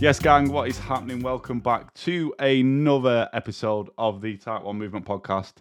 Yes, gang, what is happening? Welcome back to another episode of the Type 1 Movement Podcast.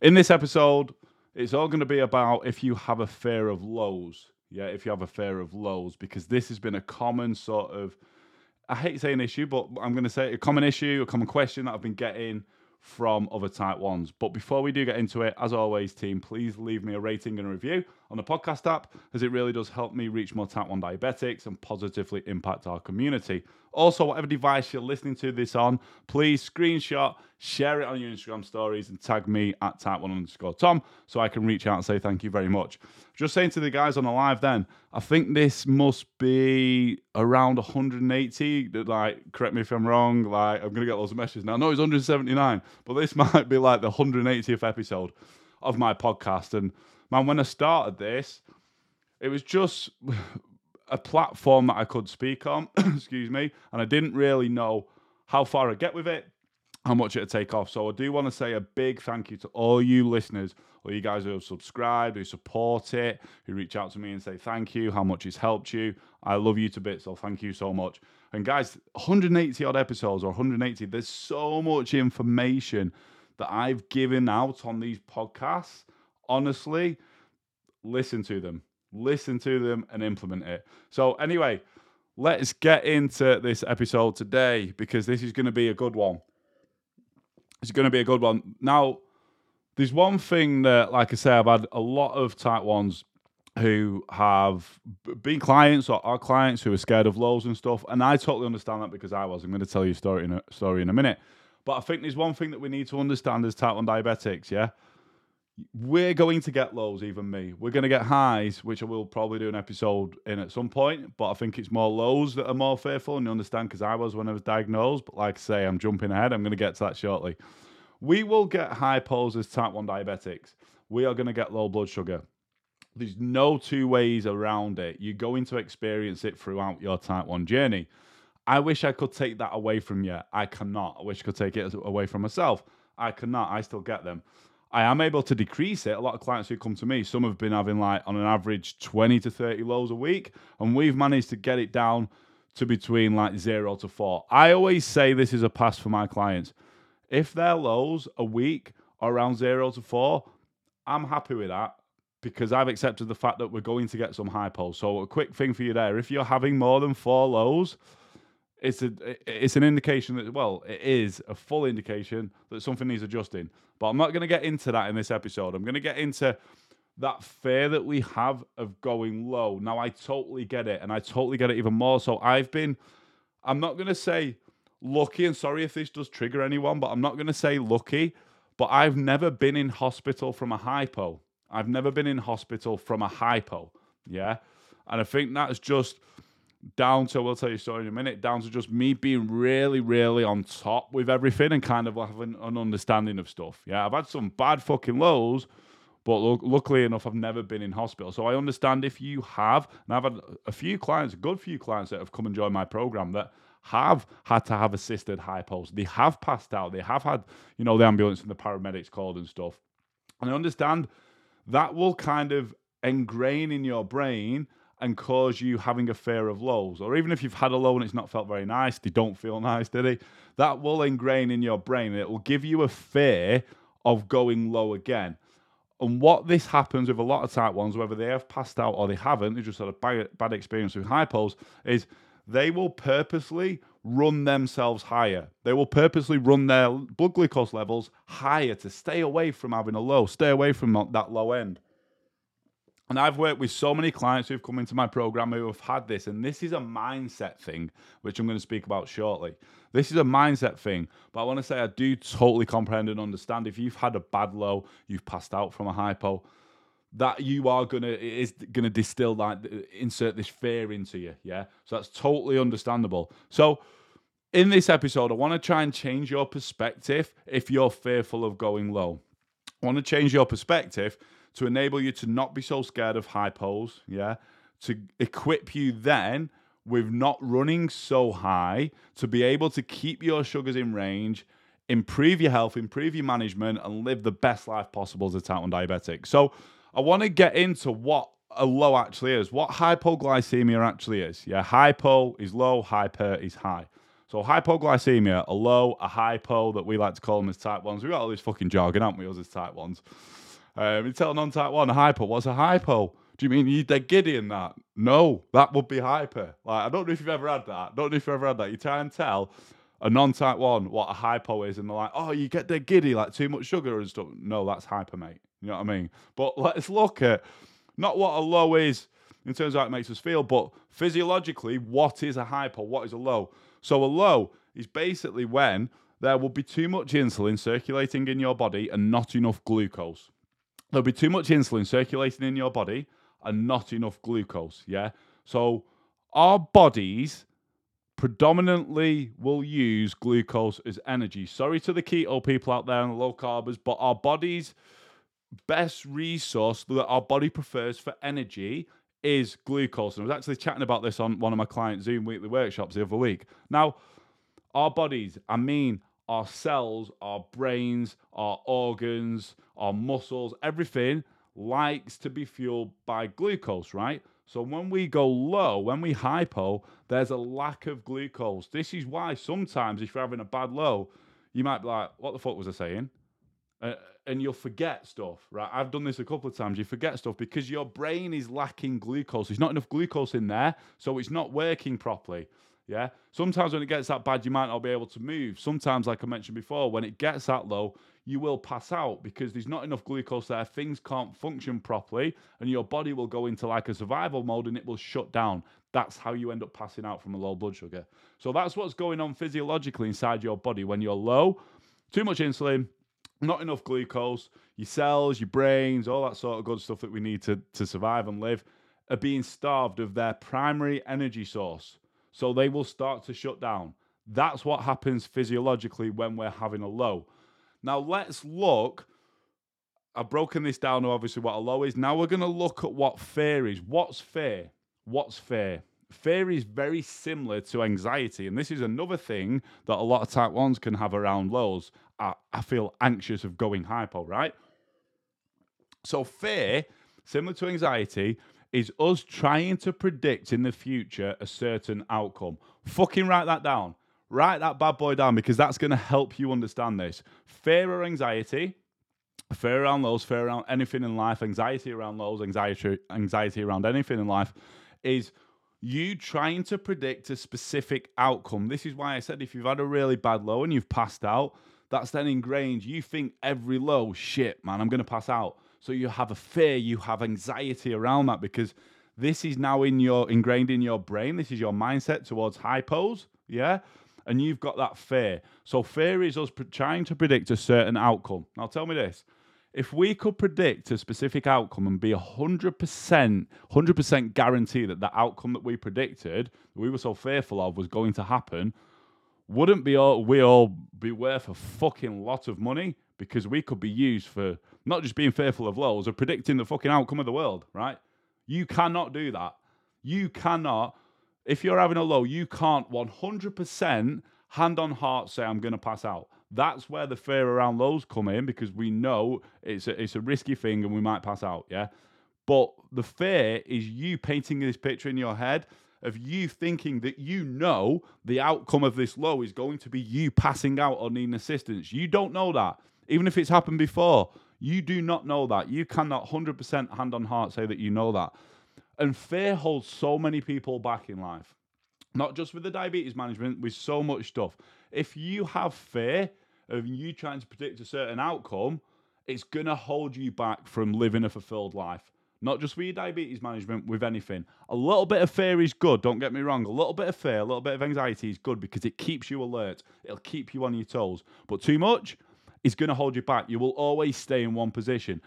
In this episode, it's all going to be about if you have a fear of lows. Yeah, if you have a fear of lows, because this has been a common sort of, I hate to say an issue, but I'm going to say a common issue, a common question that I've been getting from other Type 1s. But before we do get into it, as always, team, please leave me a rating and a review on the podcast app, as it really does help me reach more Type 1 diabetics and positively impact our community. Also, whatever device you're listening to this on, please screenshot, share it on your Instagram stories, and tag me at type1 underscore Tom so I can reach out and say thank you very much. Just saying to the guys on the live then, I think this must be around 180. Like, correct me if I'm wrong. Like, I'm going to get loads of messages now. No, it's 179, but this might be like the 180th episode of my podcast. And man, when I started this, it was just a platform that I could speak on, excuse me, and I didn't really know how far I'd get with it, how much it'd take off. So I do want to say a big thank you to all you listeners, all you guys who have subscribed, who support it, who reach out to me and say thank you, how much it's helped you. I love you to bits, so thank you so much. And guys, 180 odd episodes or 180, there's so much information that I've given out on these podcasts. Honestly, listen to them listen to them and implement it. So, anyway, let's get into this episode today because this is going to be a good one. It's going to be a good one. Now, there's one thing that, like I say, I've had a lot of type ones who have been clients or are clients who are scared of lows and stuff, and I totally understand that because I was. I'm going to tell you a story in a story in a minute. But I think there's one thing that we need to understand as type 1 diabetics, yeah? We're going to get lows, even me. We're going to get highs, which I will probably do an episode in at some point. But I think it's more lows that are more fearful, and you understand because I was when I was diagnosed. But like I say, I'm jumping ahead. I'm going to get to that shortly. We will get hypos as type 1 diabetics. We are going to get low blood sugar. There's no two ways around it. You're going to experience it throughout your type 1 journey. I wish I could take that away from you. I cannot. I wish I could take it away from myself. I cannot. I still get them. I am able to decrease it. A lot of clients who come to me, some have been having like on an average 20 to 30 lows a week, and we've managed to get it down to between like zero to four. I always say this is a pass for my clients. If their lows a week are around zero to four, I'm happy with that because I've accepted the fact that we're going to get some hypos. So a quick thing for you there: if you're having more than four lows, it's a it's an indication that well it is a full indication that something needs adjusting. But i'm not going to get into that in this episode. I'm going to get into that fear that we have of going low. Now i totally get it and i totally get it even more so. I've been i'm not going to say lucky and sorry if this does trigger anyone but i'm not going to say lucky but i've never been in hospital from a hypo. I've never been in hospital from a hypo yeah? And i think that's just down to, we'll tell you a story in a minute, down to just me being really, really on top with everything and kind of having an understanding of stuff. Yeah, I've had some bad fucking lows, but luckily enough, I've never been in hospital. So I understand if you have, and I've had a few clients, a good few clients that have come and joined my program that have had to have assisted hypos. They have passed out. They have had, you know, the ambulance and the paramedics called and stuff. And I understand that will kind of ingrain in your brain and cause you having a fear of lows. Or even if you've had a low and it's not felt very nice, they don't feel nice, did they? That will ingrain in your brain and it will give you a fear of going low again. And what this happens with a lot of type ones, whether they have passed out or they haven't, they just had a bad, bad experience with hypos, is they will purposely run themselves higher. They will purposely run their blood glucose levels higher to stay away from having a low, stay away from that low end. And I've worked with so many clients who've come into my program who have had this, and this is a mindset thing, which I'm going to speak about shortly. This is a mindset thing, but I want to say I do totally comprehend and understand if you've had a bad low, you've passed out from a hypo, that you are gonna is gonna distill that insert this fear into you, yeah. So that's totally understandable. So in this episode, I want to try and change your perspective if you're fearful of going low. I want to change your perspective to enable you to not be so scared of hypos, yeah? To equip you then with not running so high, to be able to keep your sugars in range, improve your health, improve your management, and live the best life possible as a type 1 diabetic. So, I want to get into what a low actually is, what hypoglycemia actually is. Yeah, hypo is low, hyper is high. So hypoglycemia, a low, a hypo that we like to call them as type ones. We've got all this fucking jargon, haven't we, us as type ones? Um, you tell a non-type one a hypo. What's a hypo? Do you mean you dead giddy in that? No, that would be hyper. Like I don't know if you've ever had that. I don't know if you've ever had that. You try and tell a non-type one what a hypo is, and they're like, "Oh, you get dead giddy, like too much sugar and stuff." No, that's hyper, mate. You know what I mean? But let's look at not what a low is in terms of how it makes us feel, but physiologically, what is a hypo? What is a low? So a low is basically when there will be too much insulin circulating in your body and not enough glucose. There'll be too much insulin circulating in your body and not enough glucose. Yeah. So our bodies predominantly will use glucose as energy. Sorry to the keto people out there and the low carbers, but our bodies best resource that our body prefers for energy is glucose. And I was actually chatting about this on one of my client Zoom weekly workshops the other week. Now, our bodies, I mean, our cells, our brains, our organs, our muscles, everything likes to be fueled by glucose, right? So when we go low, when we hypo, there's a lack of glucose. This is why sometimes if you're having a bad low, you might be like, what the fuck was I saying? Uh, and you'll forget stuff, right? I've done this a couple of times. You forget stuff because your brain is lacking glucose. There's not enough glucose in there, so it's not working properly. Yeah. Sometimes when it gets that bad, you might not be able to move. Sometimes, like I mentioned before, when it gets that low, you will pass out because there's not enough glucose there. Things can't function properly, and your body will go into like a survival mode and it will shut down. That's how you end up passing out from a low blood sugar. So that's what's going on physiologically inside your body when you're low. Too much insulin, not enough glucose, your cells, your brains, all that sort of good stuff that we need to, to survive and live are being starved of their primary energy source. So they will start to shut down. That's what happens physiologically when we're having a low. Now let's look. I've broken this down to obviously what a low is. Now we're going to look at what fear is. What's fear? What's fear? Fear is very similar to anxiety, and this is another thing that a lot of type ones can have around lows. I, I feel anxious of going hypo, right? So, fear, similar to anxiety, is us trying to predict in the future a certain outcome. Fucking write that down. Write that bad boy down because that's going to help you understand this. Fear or anxiety, fear around lows, fear around anything in life, anxiety around lows, anxiety, anxiety around anything in life is you trying to predict a specific outcome. This is why I said if you've had a really bad low and you've passed out, that's then ingrained. You think every low, shit, man, I'm going to pass out. So you have a fear, you have anxiety around that because this is now in your ingrained in your brain. This is your mindset towards hypos, yeah? And you've got that fear. So fear is us trying to predict a certain outcome. Now tell me this. If we could predict a specific outcome and be 100%, 100% guarantee that the outcome that we predicted, that we were so fearful of, was going to happen, wouldn't be all, we all be worth a fucking lot of money because we could be used for not just being fearful of lows or predicting the fucking outcome of the world, right? You cannot do that. You cannot, if you're having a low, you can't 100% hand on heart say, I'm going to pass out. That's where the fear around lows come in because we know it's a, it's a risky thing and we might pass out, yeah? But the fear is you painting this picture in your head of you thinking that you know the outcome of this low is going to be you passing out or needing assistance. You don't know that. Even if it's happened before, you do not know that. You cannot 100% hand on heart say that you know that. And fear holds so many people back in life, not just with the diabetes management, with so much stuff. If you have fear of you trying to predict a certain outcome, it's going to hold you back from living a fulfilled life not just with your diabetes management, with anything. A little bit of fear is good, don't get me wrong. A little bit of fear, a little bit of anxiety is good because it keeps you alert, it'll keep you on your toes. But too much is going to hold you back. You will always stay in one position.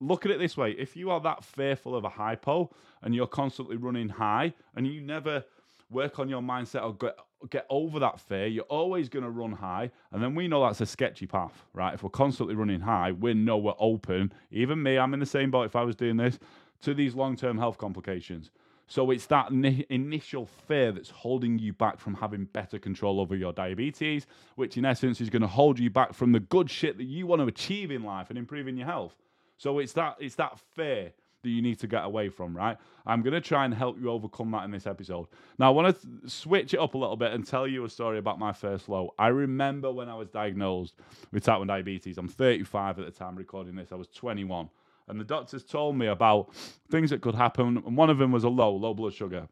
Look at it this way if you are that fearful of a hypo and you're constantly running high and you never work on your mindset or get get over that fear. You're always going to run high. And then we know that's a sketchy path, right? If we're constantly running high, we know we're open. Even me, I'm in the same boat if I was doing this, to these long term health complications. So it's that ni- initial fear that's holding you back from having better control over your diabetes, which in essence is going to hold you back from the good shit that you want to achieve in life and improving your health. So it's that it's that fear that you need to get away from, right? I'm going to try and help you overcome that in this episode. Now, I want to switch it up a little bit and tell you a story about my first low. I remember when I was diagnosed with type 1 diabetes. I'm 35 at the time recording this. I was 21. And the doctors told me about things that could happen. And one of them was a low, low blood sugar.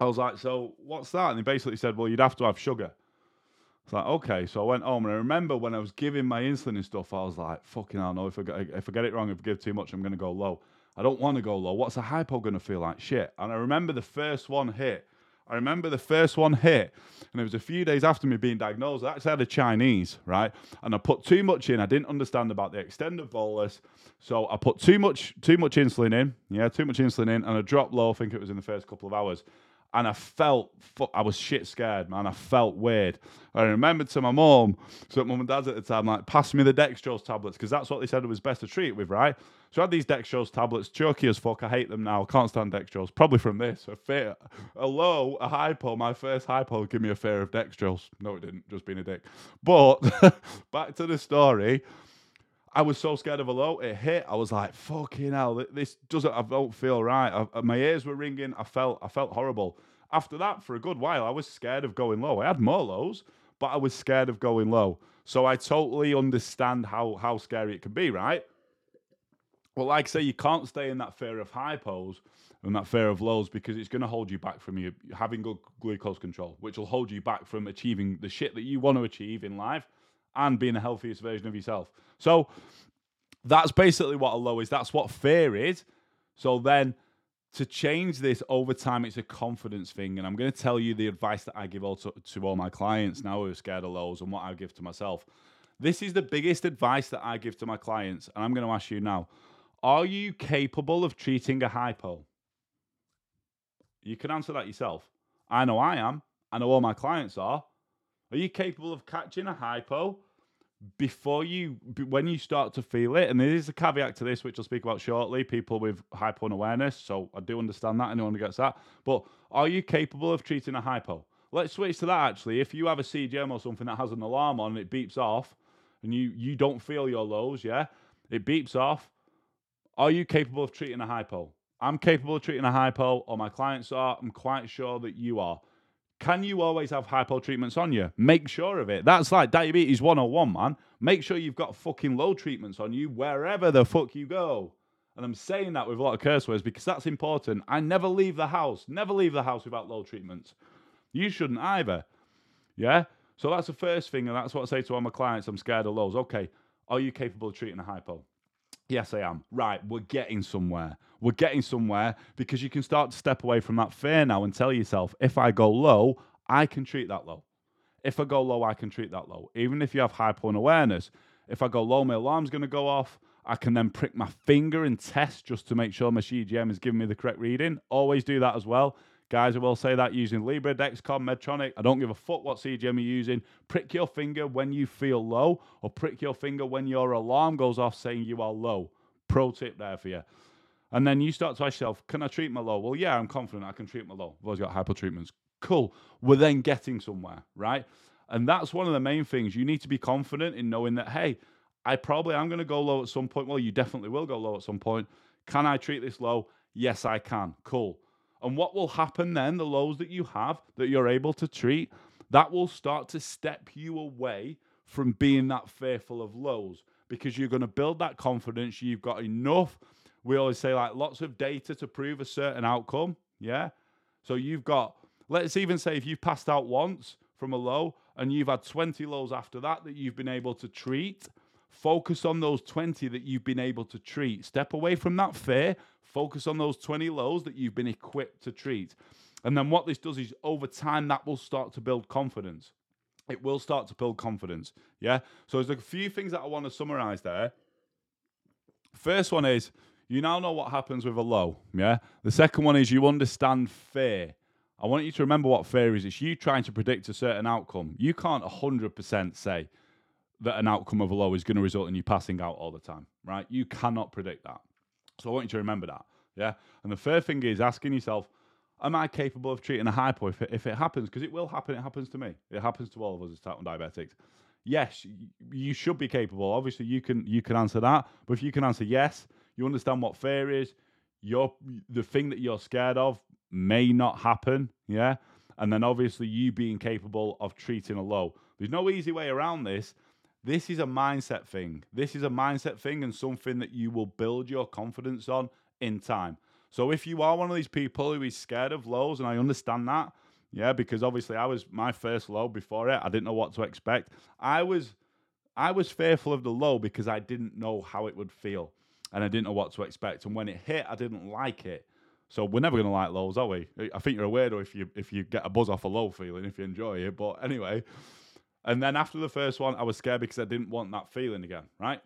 I was like, so what's that? And they basically said, well, you'd have to have sugar. It's like, okay. So I went home and I remember when I was giving my insulin and stuff, I was like, fucking hell, no, if I get, if I get it wrong, if I give too much, I'm going to go low. I don't want to go low. What's a hypo going to feel like? Shit. And I remember the first one hit. I remember the first one hit, and it was a few days after me being diagnosed. I actually had a Chinese, right? And I put too much in. I didn't understand about the extended bolus, so I put too much too much insulin in. Yeah, too much insulin in, and I dropped low. I think it was in the first couple of hours and I felt I was shit scared, man. I felt weird. I remembered to my mom, so mum and dad's at the time, like, pass me the dextrose tablets because that's what they said it was best to treat with, right? So I had these dextrose tablets, chokey as fuck. I hate them now. Can't stand dextrose. Probably from this. A fear, a low, a hypo. My first hypo give me a fear of dextrose. No, it didn't. Just being a dick. But back to the story. I was so scared of a low. It hit. I was like, "Fucking hell! This doesn't. I don't feel right." I, my ears were ringing. I felt. I felt horrible. After that, for a good while, I was scared of going low. I had more lows, but I was scared of going low. So I totally understand how how scary it can be, right? Well, like I say, you can't stay in that fear of hypos and that fear of lows because it's going to hold you back from you having good glucose control, which will hold you back from achieving the shit that you want to achieve in life and being the healthiest version of yourself. So that's basically what a low is. That's what fear is. So then to change this over time, it's a confidence thing. And I'm going to tell you the advice that I give also to all my clients now who are scared of lows and what I give to myself. This is the biggest advice that I give to my clients. And I'm going to ask you now Are you capable of treating a hypo? You can answer that yourself. I know I am. I know all my clients are. Are you capable of catching a hypo before you, when you start to feel it? And there is a caveat to this, which I'll speak about shortly. People with hypo awareness, so I do understand that. Anyone who gets that, but are you capable of treating a hypo? Let's switch to that. Actually, if you have a CGM or something that has an alarm on and it beeps off, and you you don't feel your lows, yeah, it beeps off. Are you capable of treating a hypo? I'm capable of treating a hypo, or my clients are. I'm quite sure that you are. Can you always have hypo treatments on you? Make sure of it. That's like diabetes 101, man. Make sure you've got fucking low treatments on you wherever the fuck you go. And I'm saying that with a lot of curse words because that's important. I never leave the house, never leave the house without low treatments. You shouldn't either. Yeah? So that's the first thing, and that's what I say to all my clients. I'm scared of lows. Okay, are you capable of treating a hypo? Yes, I am. Right, we're getting somewhere. We're getting somewhere because you can start to step away from that fear now and tell yourself, if I go low, I can treat that low. If I go low, I can treat that low. Even if you have hypo awareness, if I go low, my alarm's going to go off. I can then prick my finger and test just to make sure my CGM is giving me the correct reading. Always do that as well. Guys, I will say that using Libre, Dexcom, Medtronic. I don't give a fuck what CGM you're using. Prick your finger when you feel low, or prick your finger when your alarm goes off saying you are low. Pro tip there for you. And then you start to ask yourself, can I treat my low? Well, yeah, I'm confident I can treat my low. I've always got hypo treatments. Cool. We're then getting somewhere, right? And that's one of the main things. You need to be confident in knowing that, hey, I probably am going to go low at some point. Well, you definitely will go low at some point. Can I treat this low? Yes, I can. Cool. And what will happen then, the lows that you have that you're able to treat, that will start to step you away from being that fearful of lows because you're going to build that confidence. You've got enough, we always say, like lots of data to prove a certain outcome. Yeah. So you've got, let's even say if you've passed out once from a low and you've had 20 lows after that that you've been able to treat, focus on those 20 that you've been able to treat. Step away from that fear, Focus on those 20 lows that you've been equipped to treat. And then what this does is over time, that will start to build confidence. It will start to build confidence. Yeah. So there's a few things that I want to summarize there. First one is you now know what happens with a low. Yeah. The second one is you understand fear. I want you to remember what fear is. It's you trying to predict a certain outcome. You can't 100% say that an outcome of a low is going to result in you passing out all the time, right? You cannot predict that. So I want you to remember that. Yeah. And the third thing is asking yourself, am I capable of treating a hypo if it, if it happens? Because it will happen. It happens to me. It happens to all of us as type 1 diabetics. Yes, you should be capable. Obviously, you can you can answer that. But if you can answer yes, you understand what fear is. You're the thing that you're scared of may not happen. Yeah. And then obviously you being capable of treating a low. There's no easy way around this. This is a mindset thing. This is a mindset thing and something that you will build your confidence on in time. So if you are one of these people who is scared of lows, and I understand that, yeah, because obviously I was my first low before it. I didn't know what to expect. I was I was fearful of the low because I didn't know how it would feel. And I didn't know what to expect. And when it hit, I didn't like it. So we're never gonna like lows, are we? I think you're a weirdo if you if you get a buzz off a low feeling, if you enjoy it. But anyway, and then after the first one, I was scared because I didn't want that feeling again, right?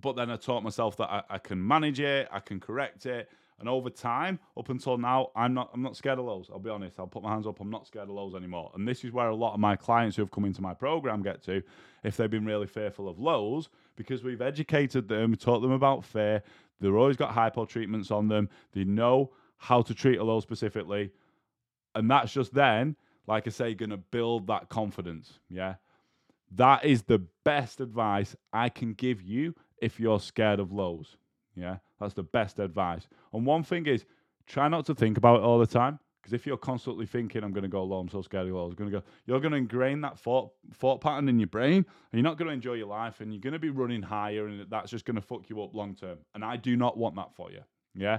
But then I taught myself that I, I can manage it, I can correct it, and over time, up until now, I'm not I'm not scared of lows. I'll be honest. I'll put my hands up. I'm not scared of lows anymore. And this is where a lot of my clients who have come into my program get to, if they've been really fearful of lows, because we've educated them, taught them about fear. They've always got hypo treatments on them. They know how to treat a low specifically, and that's just then like I say, going to build that confidence. Yeah. That is the best advice I can give you if you're scared of lows. Yeah. That's the best advice. And one thing is try not to think about it all the time. Because if you're constantly thinking, I'm going to go low, I'm so scared of low, I'm going to go, you're going to ingrain that thought, thought pattern in your brain, and you're not going to enjoy your life, and you're going to be running higher, and that's just going to fuck you up long term. And I do not want that for you. Yeah.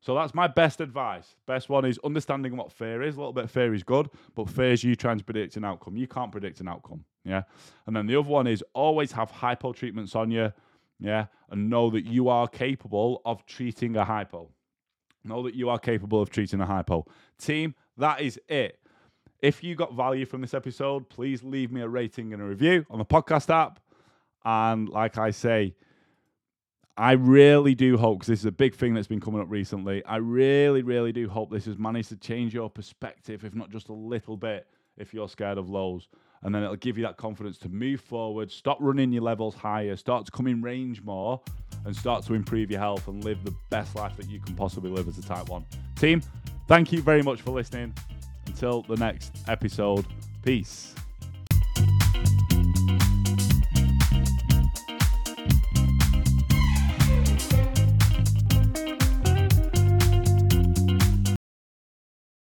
So that's my best advice. Best one is understanding what fear is. A little bit of fear is good, but fear is you trying to predict an outcome. You can't predict an outcome. Yeah. And then the other one is always have hypo treatments on you. Yeah. And know that you are capable of treating a hypo. Know that you are capable of treating a hypo. Team, that is it. If you got value from this episode, please leave me a rating and a review on the podcast app. And like I say, I really do hope, because this is a big thing that's been coming up recently, I really, really do hope this has managed to change your perspective, if not just a little bit, if you're scared of lows. And then it'll give you that confidence to move forward, stop running your levels higher, start to come in range more, and start to improve your health and live the best life that you can possibly live as a Type 1. Team, thank you very much for listening. Until the next episode, peace.